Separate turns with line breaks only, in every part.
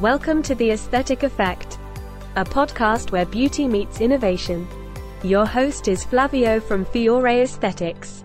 Welcome to The Aesthetic Effect, a podcast where beauty meets innovation. Your host is Flavio from Fiore Aesthetics.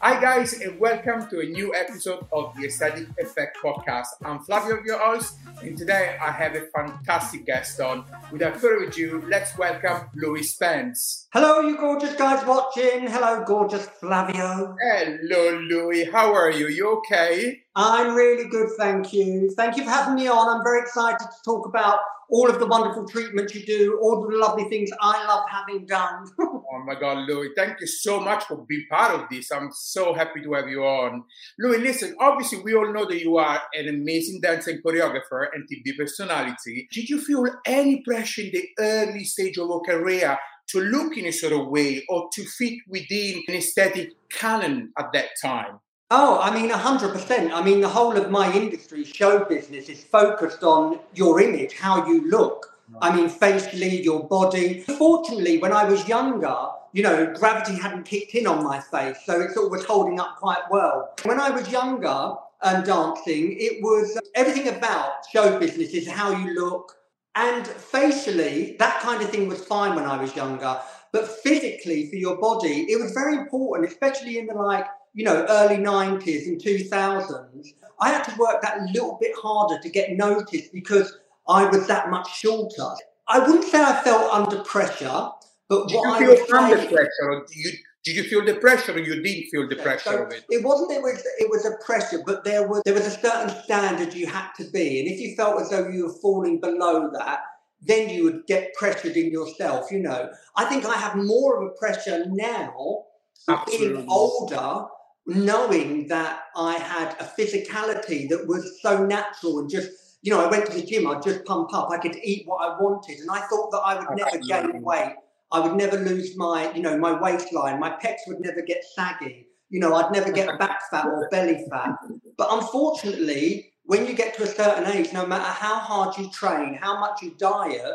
Hi, guys, and welcome to a new episode of the Aesthetic Effect podcast. I'm Flavio, your host, and today I have a fantastic guest on. Without further ado, let's welcome Louie Spence.
Hello, you gorgeous guys watching. Hello, gorgeous Flavio.
Hello, Louie. How are you? You okay?
I'm really good, thank you. Thank you for having me on. I'm very excited to talk about all of the wonderful treatments you do, all the lovely things I love having done.
oh my God, Louie, thank you so much for being part of this. I'm so happy to have you on. Louie, listen, obviously, we all know that you are an amazing dancer and choreographer and TV personality. Did you feel any pressure in the early stage of your career to look in a sort of way or to fit within an aesthetic canon at that time?
Oh, I mean, 100%. I mean, the whole of my industry, show business, is focused on your image, how you look. I mean, facially, your body. Fortunately, when I was younger, you know, gravity hadn't kicked in on my face, so it sort of was holding up quite well. When I was younger and dancing, it was uh, everything about show business is how you look. And facially, that kind of thing was fine when I was younger. But physically, for your body, it was very important, especially in the like you know, early 90s and 2000s, I had to work that little bit harder to get noticed because I was that much shorter. I wouldn't say I felt under pressure, but
did
what
you
I
feel under pressure, or did you, did you feel the pressure, or you didn't feel the pressure
so
of it?
It wasn't. It was. It was a pressure, but there was there was a certain standard you had to be, and if you felt as though you were falling below that, then you would get pressured in yourself. You know, I think I have more of a pressure now,
Absolutely.
being older knowing that I had a physicality that was so natural and just, you know, I went to the gym, I'd just pump up, I could eat what I wanted, and I thought that I would never gain weight. I would never lose my, you know, my waistline, my pecs would never get saggy, you know, I'd never get back fat or belly fat. But unfortunately, when you get to a certain age, no matter how hard you train, how much you diet,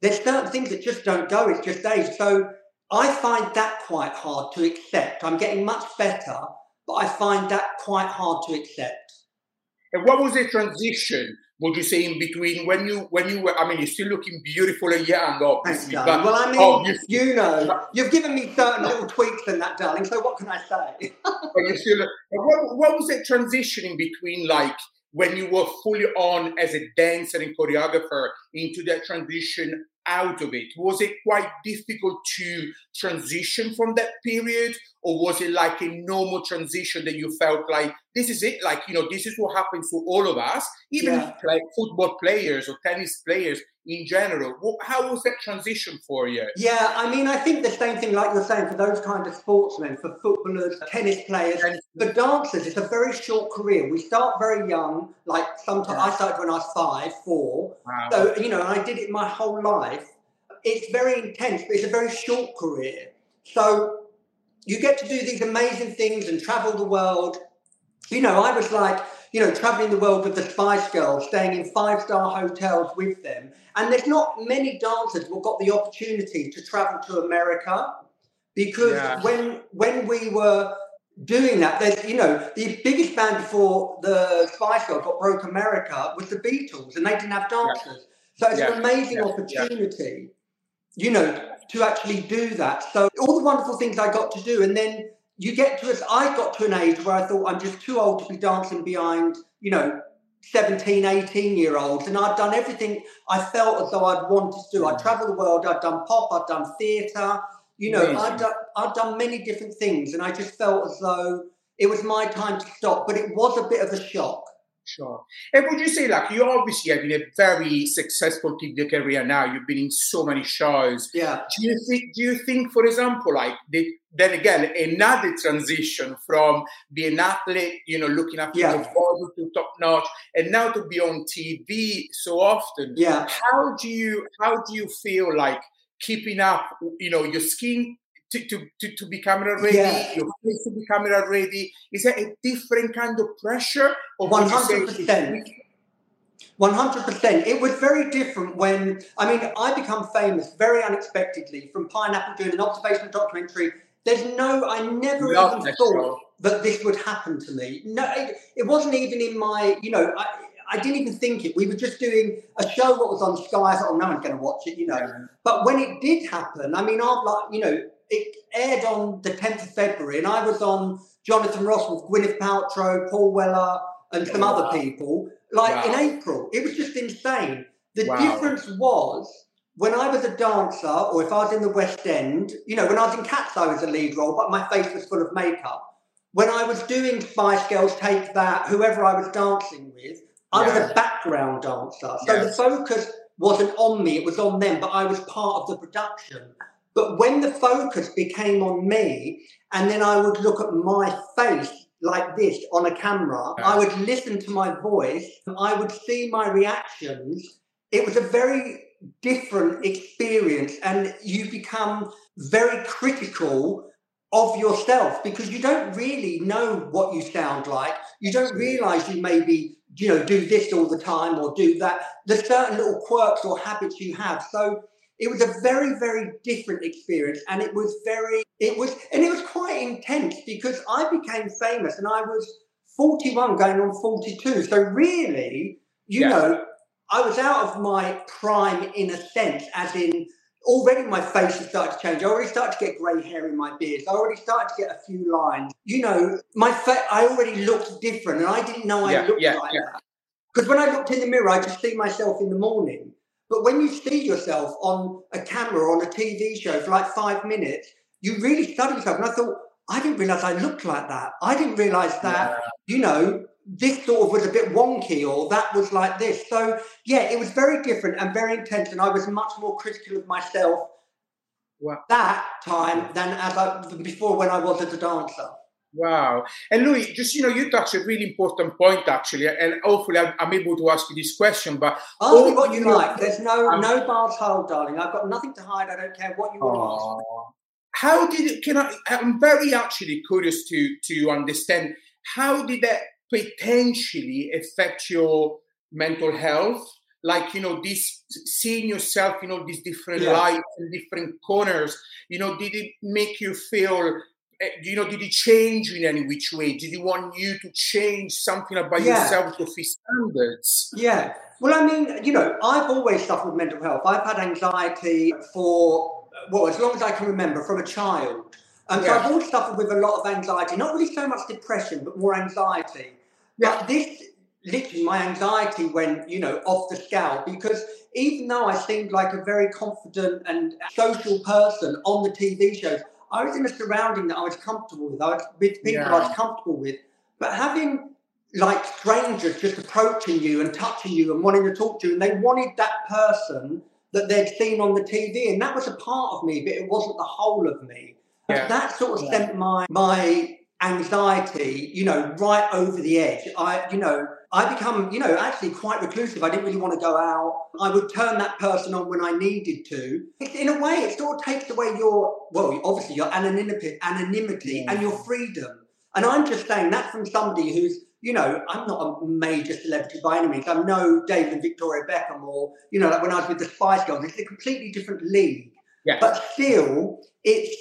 there's certain things that just don't go, it's just age. So I find that quite hard to accept. I'm getting much better, but I find that quite hard to accept.
And what was the transition? Would you say in between when you when you were? I mean, you're still looking beautiful and young, obviously.
Thanks,
but
well, I mean,
obviously-
you know, you've given me certain little tweaks in that, darling. So what can I say?
but you still. What, what was the transition in between, like when you were fully on as a dancer and choreographer into that transition out of it? Was it quite difficult to transition from that period, or was it like a normal transition that you felt like this is it? Like you know, this is what happens to all of us, even
Yeah.
like football players or tennis players in general. How was that transition for you?
yeah, I mean, I think the same thing, like you're saying, for those kind of sportsmen, for footballers, tennis players,
And-
for dancers, it's a very short career. We start very young. Like sometimes I started when I was five, four.
Wow.
So, you know, I did it my whole life. It's very intense, but it's a very short career. So you get to do these amazing things and travel the world. You know, I was like, you know, traveling the world with the Spice Girls, staying in five star hotels with them. And there's not many dancers who got the opportunity to travel to America because
Yeah.
when when we were doing that, there's you know the biggest band before the Spice Girls got broke America was the Beatles, and they didn't have dancers. So it's
Yeah.
an amazing
Yeah. Yeah.
opportunity, you know, to actually do that. So all the wonderful things I got to do, and then you get to us. I got to an age where I thought I'm just too old to be dancing behind, you know. 17, 18 year olds, and I'd done everything I felt as though I'd wanted to do. I'd mm. traveled the world, I'd done pop, I'd done theatre, you know,
Amazing.
I'd done, I'd done many different things, and I just felt as though it was my time to stop. But it was a bit of a shock.
Sure. And would you say, like, you obviously having a very successful TV career now. You've been in so many shows.
Yeah.
Do you think? Do you think, for example, like, the, then again, another transition from being an athlete, you know, looking after
Yeah.
your body to top notch, and now to be on TV so often.
Yeah.
How do you? How do you feel like keeping up? You know, your skin. To, to, to, to be camera ready,
Yeah.
your face to be camera ready. Is that a different kind of pressure? Or would you say it's
100%. 100%. It was very different when, I mean, I become famous very unexpectedly from Pineapple doing an observational documentary. There's no, I never
Love
even thought that this would happen to me. No, it, it wasn't even in my, you know, I, I didn't even think it. We were just doing a show what was on Sky. I thought, oh, no one's going to watch it, you know. Yeah. But when it did happen, I mean, I've like, you know, it aired on the 10th of February, and I was on Jonathan Ross with Gwyneth Paltrow, Paul Weller, and some wow. other people, like wow. in April. It was just insane. The wow. difference was when I was a dancer, or if I was in the West End, you know, when I was in Cats, I was a lead role, but my face was full of makeup. When I was doing Spice Girls, Take That, whoever I was dancing with, I was a background dancer. So yes. the focus wasn't on me, it was on them, but I was part of the production. But when the focus became on me, and then I would look at my face like this on a camera. I would listen to my voice, I would see my reactions. It was a very different experience, and you become very critical of yourself because you don't really know what you sound like. You don't realize you maybe you know do this all the time or do that. There's certain little quirks or habits you have. So it was a very very different experience, and it was very it was and it was quite intense because I became famous and I was 41 going on 42. So really, you yeah. know, I was out of my prime in a sense, as in already my face had started to change. I already started to get grey hair in my beard. I already started to get a few lines. You know, my face, I already looked different and I didn't know I yeah, looked yeah, like yeah. that. Because when I looked in the mirror, I just see myself in the morning. But when you see yourself on a camera or on a TV show for like five minutes, you really study yourself. And I thought, I didn't realize I looked like that. I didn't realize that, you know, this sort of was a bit wonky or that was like this. So yeah, it was very different and very intense, and I was much more critical of myself wow. that time than as I before when I was as a dancer.
Wow. And Louie, just you know, you touched a really important point actually, and hopefully I'm, I'm able to ask you this question. But
ask me what you like. There's no no bars hold, darling. I've got nothing to hide. I don't care what you want to ask.
How did it? Can I? I'm very actually curious to to understand how did that potentially affect your mental health like you know this seeing yourself you know these different yeah. lights and different corners you know did it make you feel Eh, you know did it change you in any which way? Did he want you to change something about yeah. yourself to fit standards?
Yeah. Well i mean you know i've always suffered with mental health. I've had anxiety for well as long as i can remember from a child. And so I've always suffered with a lot of anxiety, not really so much depression, but more anxiety. But this literally my anxiety went, you know, off the scale because even though I seemed like a very confident and social person on the TV shows, I was in a surrounding that I was comfortable with. I was with people yeah. I was comfortable with. But having like strangers just approaching you and touching you and wanting to talk to you, and they wanted that person that they'd seen on the TV, and that was a part of me, but it wasn't the whole of me. Yeah. That sort of yeah. sent my my anxiety, you know, right over the edge. I, you know, I become, you know, actually quite reclusive. I didn't really want to go out. I would turn that person on when I needed to. In a way, it sort of takes away your, well, obviously your anonymity, anonymity and your freedom. And I'm just saying that from somebody who's, you know, I'm not a major celebrity by any means. I'm no David and Victoria Beckham or, you know, like when I was with the Spice Girls, it's a completely different league. Yeah. But still, it's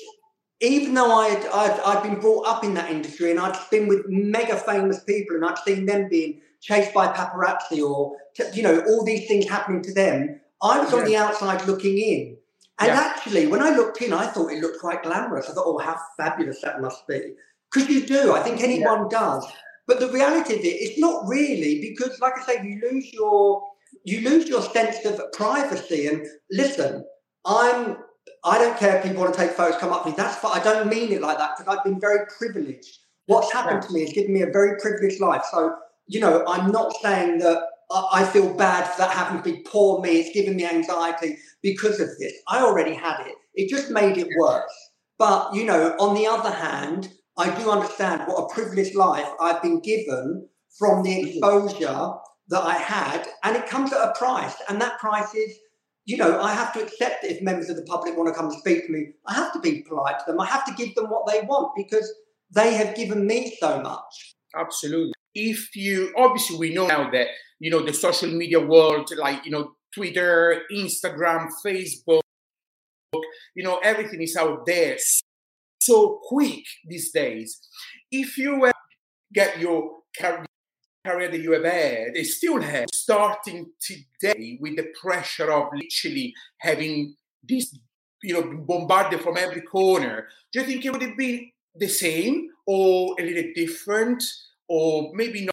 even though I'd, I'd, I'd been brought up in that industry and I'd been with mega famous people and I'd seen them being chased by paparazzi or, you know, all these things happening to them, I was yeah. on the outside looking in. And yeah. actually, when I looked in, I thought it looked quite glamorous. I thought, oh, how fabulous that must be. Because you do, I think anyone yeah. does. But the reality of it, it's not really because, like I say, you lose your you lose your sense of privacy. And listen, I'm I don't care if people want to take photos, come up with me. That's fine. I don't mean it like that because I've been very privileged. What's happened to me has given me a very privileged life. So, you know, I'm not saying that I feel bad for that happened to be poor me. It's given me anxiety because of this. I already had it. It just made it worse. But, you know, on the other hand, I do understand what a privileged life I've been given from the mm-hmm. exposure that I had. And it comes at a price. And that price is you know, I have to accept that if members of the public want to come and speak to me, I have to be polite to them. I have to give them what they want because they have given me so much.
Absolutely. If you obviously we know now that you know the social media world, like you know Twitter, Instagram, Facebook, you know everything is out there so quick these days. If you uh, get your career that you have had, they still have, starting today with the pressure of literally having this, you know, bombarded from every corner, do you think it would have been the same or a little different or maybe not?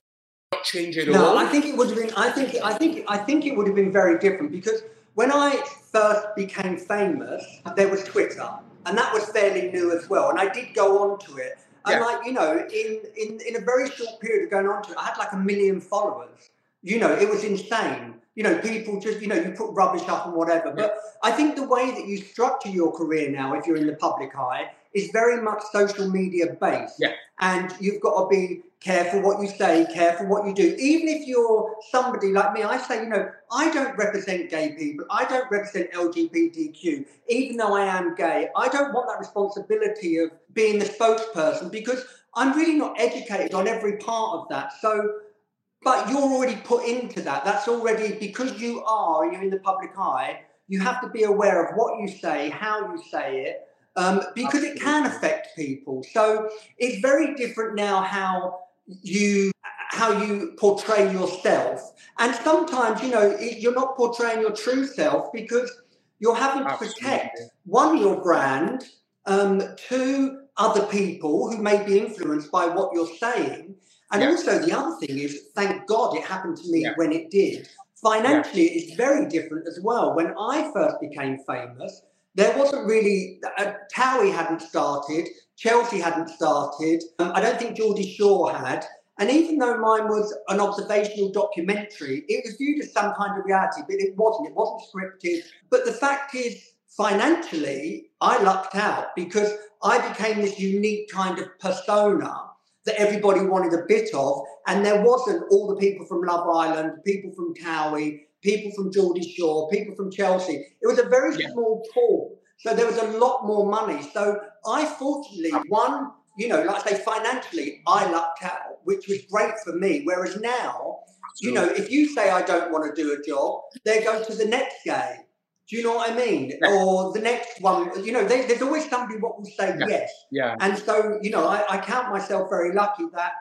change it at
no,
all?
I think it would have been. I think. I think. I think it would have been very different because when I first became famous, there was Twitter, and that was fairly new as well. And I did go onto it, and yeah. like you know, in in in a very short period of going onto it, I had like a million followers. You know, it was insane. You know, people just you know you put rubbish up and whatever. But I think the way that you structure your career now, if you're in the public eye, is very much social media based.
Yeah.
And you've got to be careful what you say, careful what you do. Even if you're somebody like me, I say, you know, I don't represent gay people, I don't represent LGBTQ, even though I am gay. I don't want that responsibility of being the spokesperson because I'm really not educated on every part of that. So, but you're already put into that. That's already because you are, you're in the public eye, you have to be aware of what you say, how you say it. Um, because it can affect people. So it's very different now how you how you portray yourself. And sometimes, you know, you're not portraying your true self because you're having to protect one, your brand, um, two, other people who may be influenced by what you're saying. And yeah. also, the other thing is, thank God it happened to me yeah. when it did. Financially, yeah. it's very different as well. When I first became famous, there wasn't really, uh, Towie hadn't started, Chelsea hadn't started. Um, I don't think Geordie Shore had. And even though mine was an observational documentary, it was viewed as some kind of reality, but it wasn't. It wasn't scripted. But the fact is, financially, I lucked out because I became this unique kind of persona that everybody wanted a bit of. And there wasn't all the people from Love Island, people from Towie, people from Geordie Shore, people from Chelsea. It was a very yeah. small pool. So there was a lot more money. So I fortunately, one, you know, like I say, financially, I lucked out, which was great for me. Whereas now, you know, if you say I don't want to do a job, they go to the next guy. Do you know what I mean? Yeah. Or the next one, you know, they, there's always somebody what will say
yeah.
yes.
Yeah.
And so, you know, I, I count myself very lucky that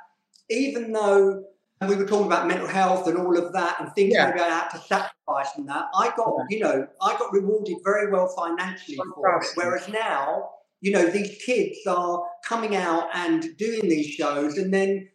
even though and we were talking about mental health and all of that and things yeah. maybe I had to sacrifice and that. I got, yeah. you know, I got rewarded very well financially for it. Whereas now, you know, these kids are coming out and doing these shows and then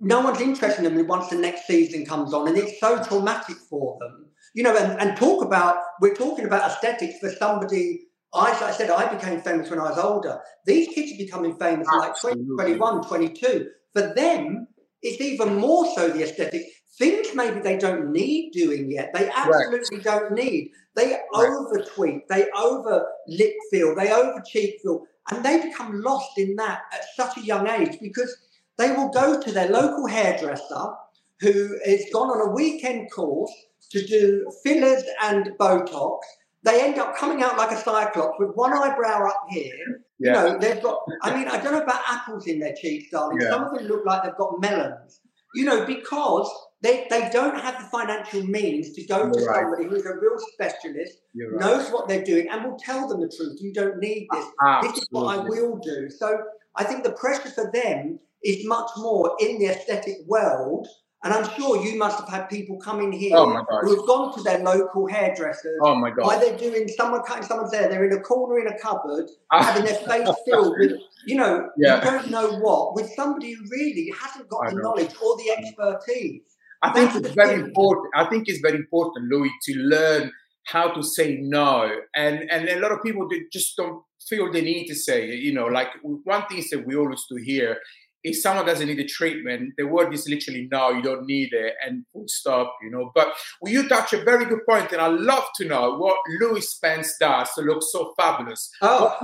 no one's interested in them once the next season comes on and it's so traumatic for them. You know, and, and talk about, we're talking about aesthetics for somebody I, I said I became famous when I was older. These kids are becoming famous like 20, 21, 22. For them, it's even more so the aesthetic. Things maybe they don't need doing yet. They absolutely right. don't need. They right. over tweet, they over lip feel, they over cheek feel, and they become lost in that at such a young age because they will go to their local hairdresser who has gone on a weekend course to do fillers and Botox. They end up coming out like a cyclops with one eyebrow up here yeah. You know, they've got, I mean, I don't know about apples in their cheeks, darling. Yeah. Some of them look like they've got melons, you know, because they, they don't have the financial means to go You're to right. somebody who's a real specialist, You're knows right. what they're doing, and will tell them the truth. You don't need this. Absolutely. This is what I will do. So I think the pressure for them is much more in the aesthetic world and I'm sure you must have had people come in here
oh
who have gone to their local hairdressers.
Oh my god!
While they're doing someone cutting someone's hair, they're in a corner in a cupboard, ah. having their face filled with, you know, yeah. you don't know what, with somebody who really hasn't got I the know. knowledge or the expertise.
I think it's very thing. important. I think it's very important, Louie, to learn how to say no, and and a lot of people just don't feel the need to say. You know, like one thing that we always do here if someone doesn't need a treatment, the word is literally no, you don't need it, and full stop, you know. But will you touch a very good point, and I'd love to know what Louie Spence does to look so fabulous.
Oh,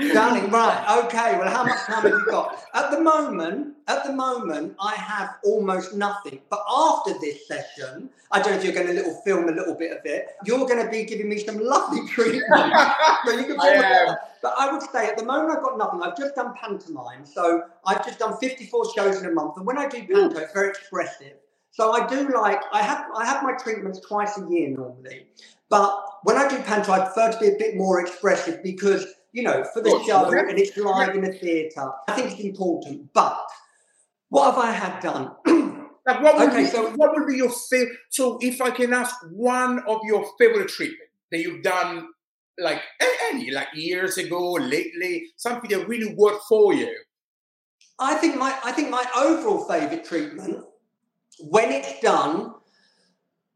darling, right, okay. Well, how much time have you got? At the moment, at the moment, I have almost nothing. But after this session, I don't know if you're going to little film a little bit of it. You're going to be giving me some lovely treatment. so you can I but I would say at the moment I've got nothing. I've just done pantomime, so I've just done 54 shows in a month. And when I do panto, it's very expressive. So I do like I have I have my treatments twice a year normally. But when I do panto, I prefer to be a bit more expressive because you know for the show and it's live in a theatre. I think it's important. But what have I had done?
Like what would
Okay,
be,
so-
what would be your favorite? So if I can ask one of your favorite treatment that you've done, like any, like years ago, lately, something that really worked for you.
I think my I think my overall favourite treatment, when it's done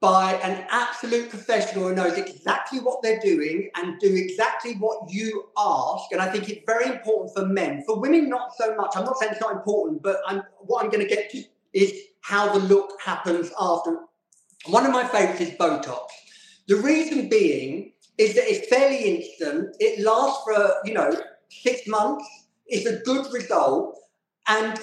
by an absolute professional who knows exactly what they're doing and do exactly what you ask, and I think it's very important for men. For women, not so much. I'm not saying it's not important, but I'm, what I'm going to get to is how the look happens after. One of my favourites is Botox. The reason being is that it's fairly instant. It lasts for you know six months. It's a good result. And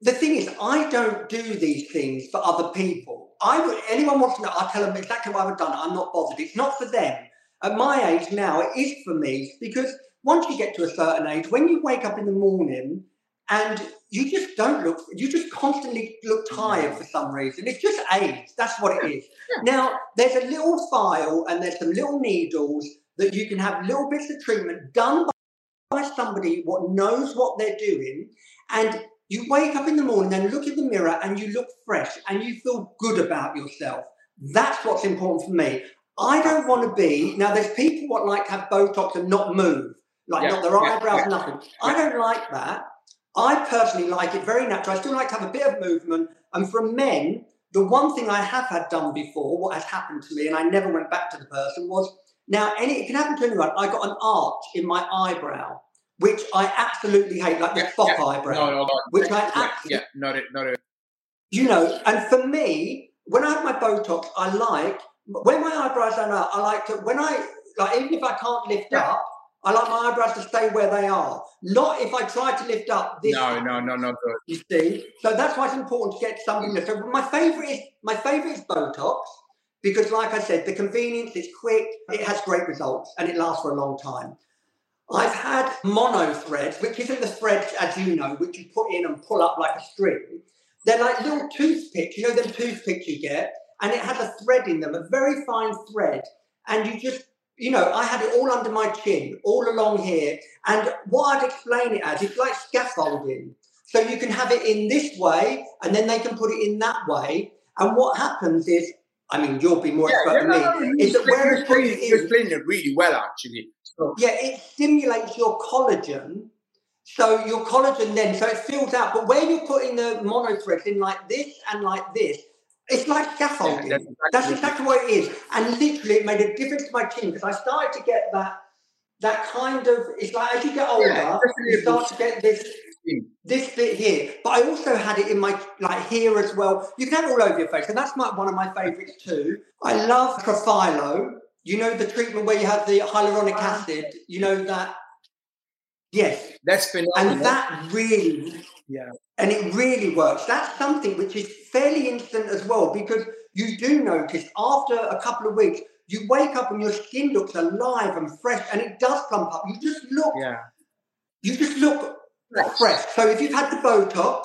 the thing is, I don't do these things for other people. I would anyone wants to know, I'll tell them exactly why I've done it. I'm not bothered. It's not for them. At my age now, it is for me because once you get to a certain age, when you wake up in the morning and you just don't look, you just constantly look tired for some reason. It's just age. That's what it is. Now, there's a little file and there's some little needles that you can have little bits of treatment done by somebody what knows what they're doing and you wake up in the morning and look in the mirror and you look fresh and you feel good about yourself. That's what's important for me. I don't want to be now. There's people what like to have Botox and not move, like
Yeah,
not their
yeah,
eyebrows,
yeah.
nothing. I don't like that. I personally like it very natural. I still like to have a bit of movement. And for men, the one thing I have had done before, what has happened to me, and I never went back to the person, was now any it can happen to anyone. I got an arch in my eyebrow, which I absolutely hate, like the
Yeah,
Spock
yeah.
eyebrow.
No, no, no.
Which I actually-
yeah, not a, not a.
You know, and for me, when I have my Botox, I like when my eyebrows are out. I like to when I like even if I can't lift
Yeah.
up, I like my eyebrows to stay where they are. Not if I try to lift up. This
No, no, no, no, good.
you see. So that's why it's important to get something mm. that. So my favorite is my favorite is Botox because, like I said, the convenience is quick. It has great results and it lasts for a long time. I've had mono threads, which isn't the threads as you know, which you put in and pull up like a string. They're like little toothpicks. You know them toothpicks you get, and it has a thread in them, a very fine thread, and you just. You know, I had it all under my chin, all along here. And what I'd explain it as, it's like scaffolding. So you can have it in this way, and then they can put it in that way. And what happens is, I mean, you'll be more expert than me. is that where it's put
explain,
it
you
in-
explain it really well, actually. So,
yeah, it stimulates your collagen. So your collagen then, so it fills out. But where you're putting the monothreads in like this and like this, it's like scaffolding.
Yeah,
that's,
that's
exactly what it is. And literally, it made a difference to my chin because I started to get that that kind of. It's like as you get older,
definitely
you start to get this. This bit here. But I also had it in my like here as well. You can have it all over your face, and that's my, one of my favourites too. I love Profhilo. You know the treatment where you have the hyaluronic acid. You know that. Yes,
That's phenomenal.
and that really,
Yeah.
and it really works. That's something which is fairly instant as well because you do notice after a couple of weeks, you wake up and your skin looks alive and fresh, and it does plump up. You just look,
yeah.
you just look fresh. So if you've had the Botox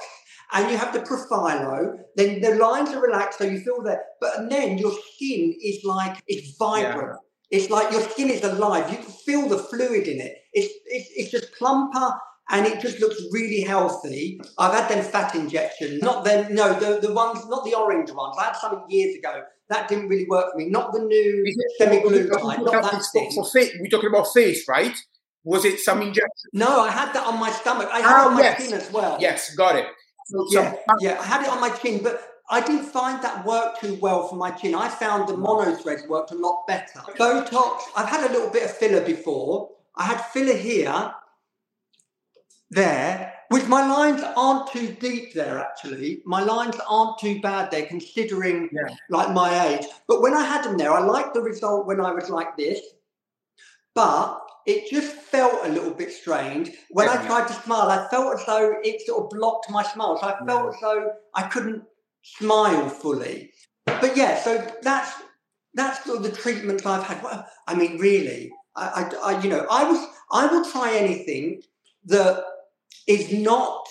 and you have the Profhilo, then the lines are relaxed, so you feel that. But then your skin is like it's vibrant. It's like your skin is alive. You can feel the fluid in it. It's it's, it's just plumper and it just looks really healthy. I've had them fat injections, not them. No, the the ones, not the orange ones. I had something years ago that didn't really work for me. Not the new
Is it-
semaglutide, not that thing.
for face, we're talking about face, right? Was it some injection?
No, I had that on my stomach. I had ah, it
Oh,
on my
yes.
skin as well.
Yes, got it. So,
Yeah,
some-
yeah, I had it on my chin, but I didn't find that worked too well for my chin. I found the mono threads worked a lot better. Botox, I've had a little bit of filler before. I had filler here, there, which my lines aren't too deep there actually. My lines aren't too bad there considering
Yeah.
like my age. But when I had them there, I liked the result when I was like this. But it just felt a little bit strange. When I tried to smile, I felt as though it sort of blocked my smile. So I mm. felt
Yeah.
as though I couldn't smile fully. But yeah, so that's that's sort of the treatments I've had. Well, I mean, really, I, I, I you know, I was I will try anything that is not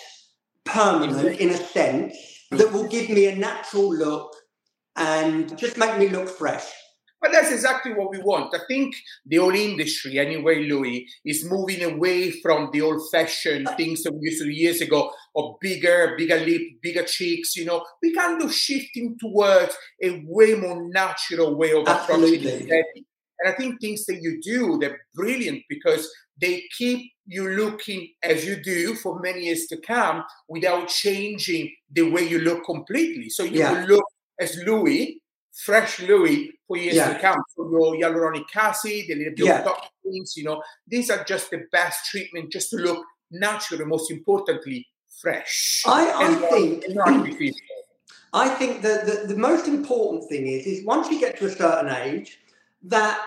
permanent mm-hmm. in a sense that will give me a natural look and just make me look fresh.
But that's exactly what we want. I think the whole industry, anyway, Louie, is moving away from the old-fashioned things that we used to do years ago of bigger, bigger lip, bigger cheeks. You know, we kind of shifting towards a way more natural way of approaching it. And I think things that you do, they're brilliant because they keep you looking as you do for many years to come without changing the way you look completely. So you yeah. look as Louie, fresh Louie, for years yeah. to come. So your hyaluronic acid, the little bit yeah. of things, you know, these are just the best treatment just to look natural and most importantly, fresh.
I, I uh, think I think that the, the most important thing is is once you get to a certain age, that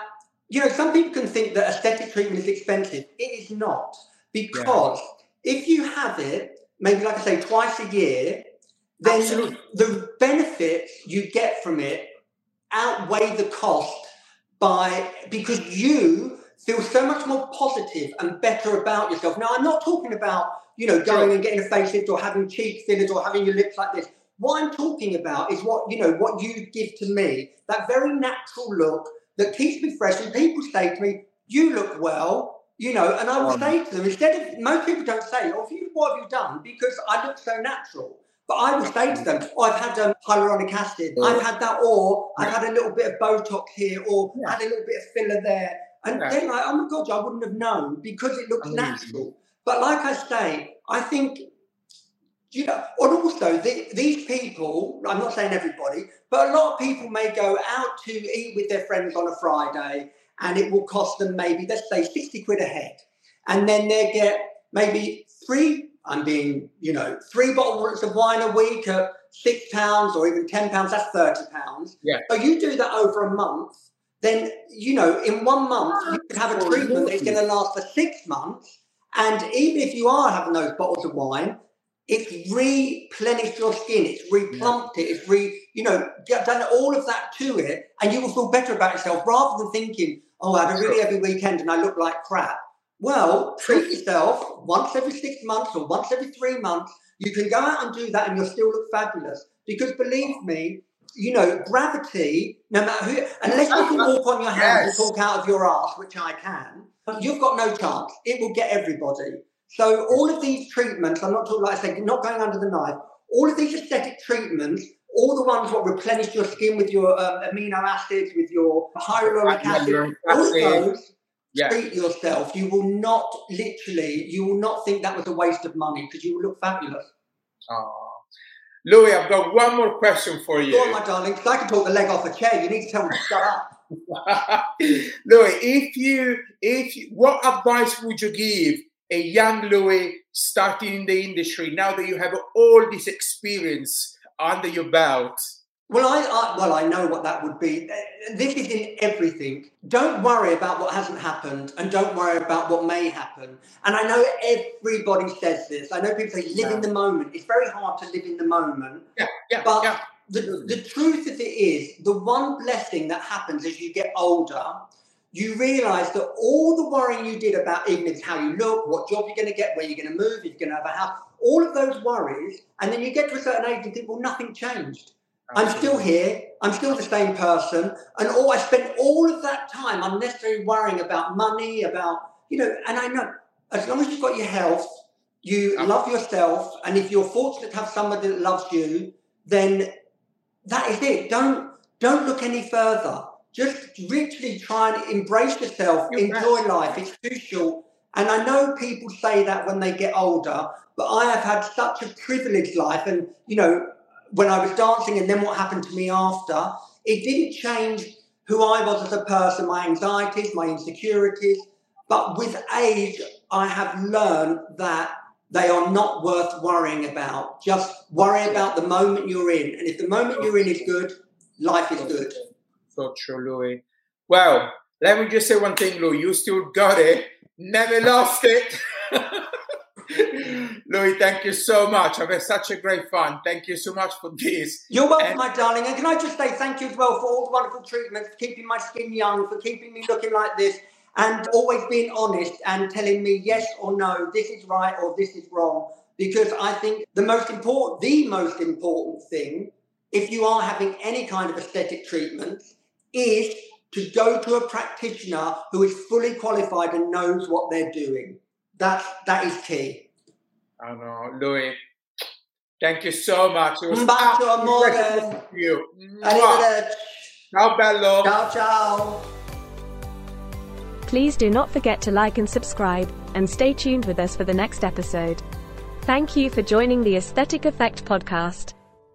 you know, some people can think that aesthetic treatment is expensive. It is not. Because yeah. if you have it, maybe like I say, twice a year, then Absolutely. the benefits you get from it outweigh the cost by because you feel so much more positive and better about yourself. Now, I'm not talking about you know going and getting a facelift or having cheek fillers or having your lips like this. What I'm talking about is what you know what you give to me that very natural look that keeps me fresh. And people say to me, "You look well," you know, and I will um, say to them instead of most people don't say, "Oh, what have you done?" Because I look so natural. But I will say to them, oh, I've had um, hyaluronic acid, yeah. I've had that, or I've had a little bit of Botox here, or yeah. had a little bit of filler there. And yeah. then, like, oh my God, I wouldn't have known because it looks natural. But like I say, I think, you know, and also the, these people, I'm not saying everybody, but a lot of people may go out to eat with their friends on a Friday and it will cost them maybe, let's say, 60 quid a head. And then they get maybe three I'm being, you know, three bottles of wine a week at six pounds or even ten pounds, that's thirty pounds.
Yeah.
So you do that over a month, then you know, in one month you could have a treatment that's going to last for six months. And even if you are having those bottles of wine, it's replenished your skin, it's replumped yeah. it, it's re, you know, done all of that to it, and you will feel better about yourself rather than thinking, oh, I had a really heavy weekend and I look like crap. Well, treat yourself once every six months or once every three months. You can go out and do that and you'll still look fabulous. Because believe me, you know, gravity, no matter who, unless you can walk on your hands yes. and talk out of your ass, which I can, you've got no chance. It will get everybody. So all of these treatments, I'm not talking like I say, not going under the knife, all of these aesthetic treatments, all the ones what replenish your skin with your um, amino acids, with your hyaluronic acid, all of those yeah. treat yourself. You will not literally, you will not think that was a waste of money because you will look fabulous.
Oh. Louie, I've got one more question for you.
Go on, my darling, because I can talk the leg off a chair. You need to tell me to shut up.
Louie, if you, if you, what advice would you give a young Louie starting in the industry now that you have all this experience under your belt?
Well, I, I, well I know what that would be. This is in everything. Don't worry about what hasn't happened, and don't worry about what may happen. And I know everybody says this. I know people say live yeah. in the moment. It's very hard to live in the moment.
Yeah, yeah,
but
yeah.
The, the truth of it is, the one blessing that happens as you get older, you realize that all the worrying you did about even if it's how you look, what job you're going to get, where you're going to move, if you're going to have a house, all of those worries, and then you get to a certain age and think, well, nothing changed. I'm still here. I'm still the same person. And all I spent all of that time unnecessarily worrying about money, about, you know, and I know as long as you've got your health, you love yourself, and if you're fortunate to have somebody that loves you, then that is it. Don't don't look any further. Just literally try and embrace yourself, enjoy life. It's too short. And I know people say that when they get older, but I have had such a privileged life. And, you know, when I was dancing and then what happened to me after, it didn't change who I was as a person, my anxieties, my insecurities. But with age, I have learned that they are not worth worrying about. Just worry about the moment you're in. And if the moment you're in is good, life is good.
So true, Louie. Well, let me just say one thing, Louie. You still got it. Never lost it. Louie, thank you so much. I've had such a great fun. Thank you so much for this.
You're welcome, and- my darling. And can I just say thank you as well for all the wonderful treatments, for keeping my skin young, for keeping me looking like this, and always being honest and telling me yes or no, this is right or this is wrong. Because I think the most important, the most important thing, if you are having any kind of aesthetic treatment, is to go to a practitioner who is fully qualified and knows what they're doing. That that is key.
I know, Louie. Thank you so much. It was
Un bacio,
absolutely
amore.
pleasure talking to you. Ciao, bello.
Ciao, ciao.
Please do not forget to like and subscribe, and stay tuned with us for the next episode. Thank you for joining the Aesthetic Effect podcast.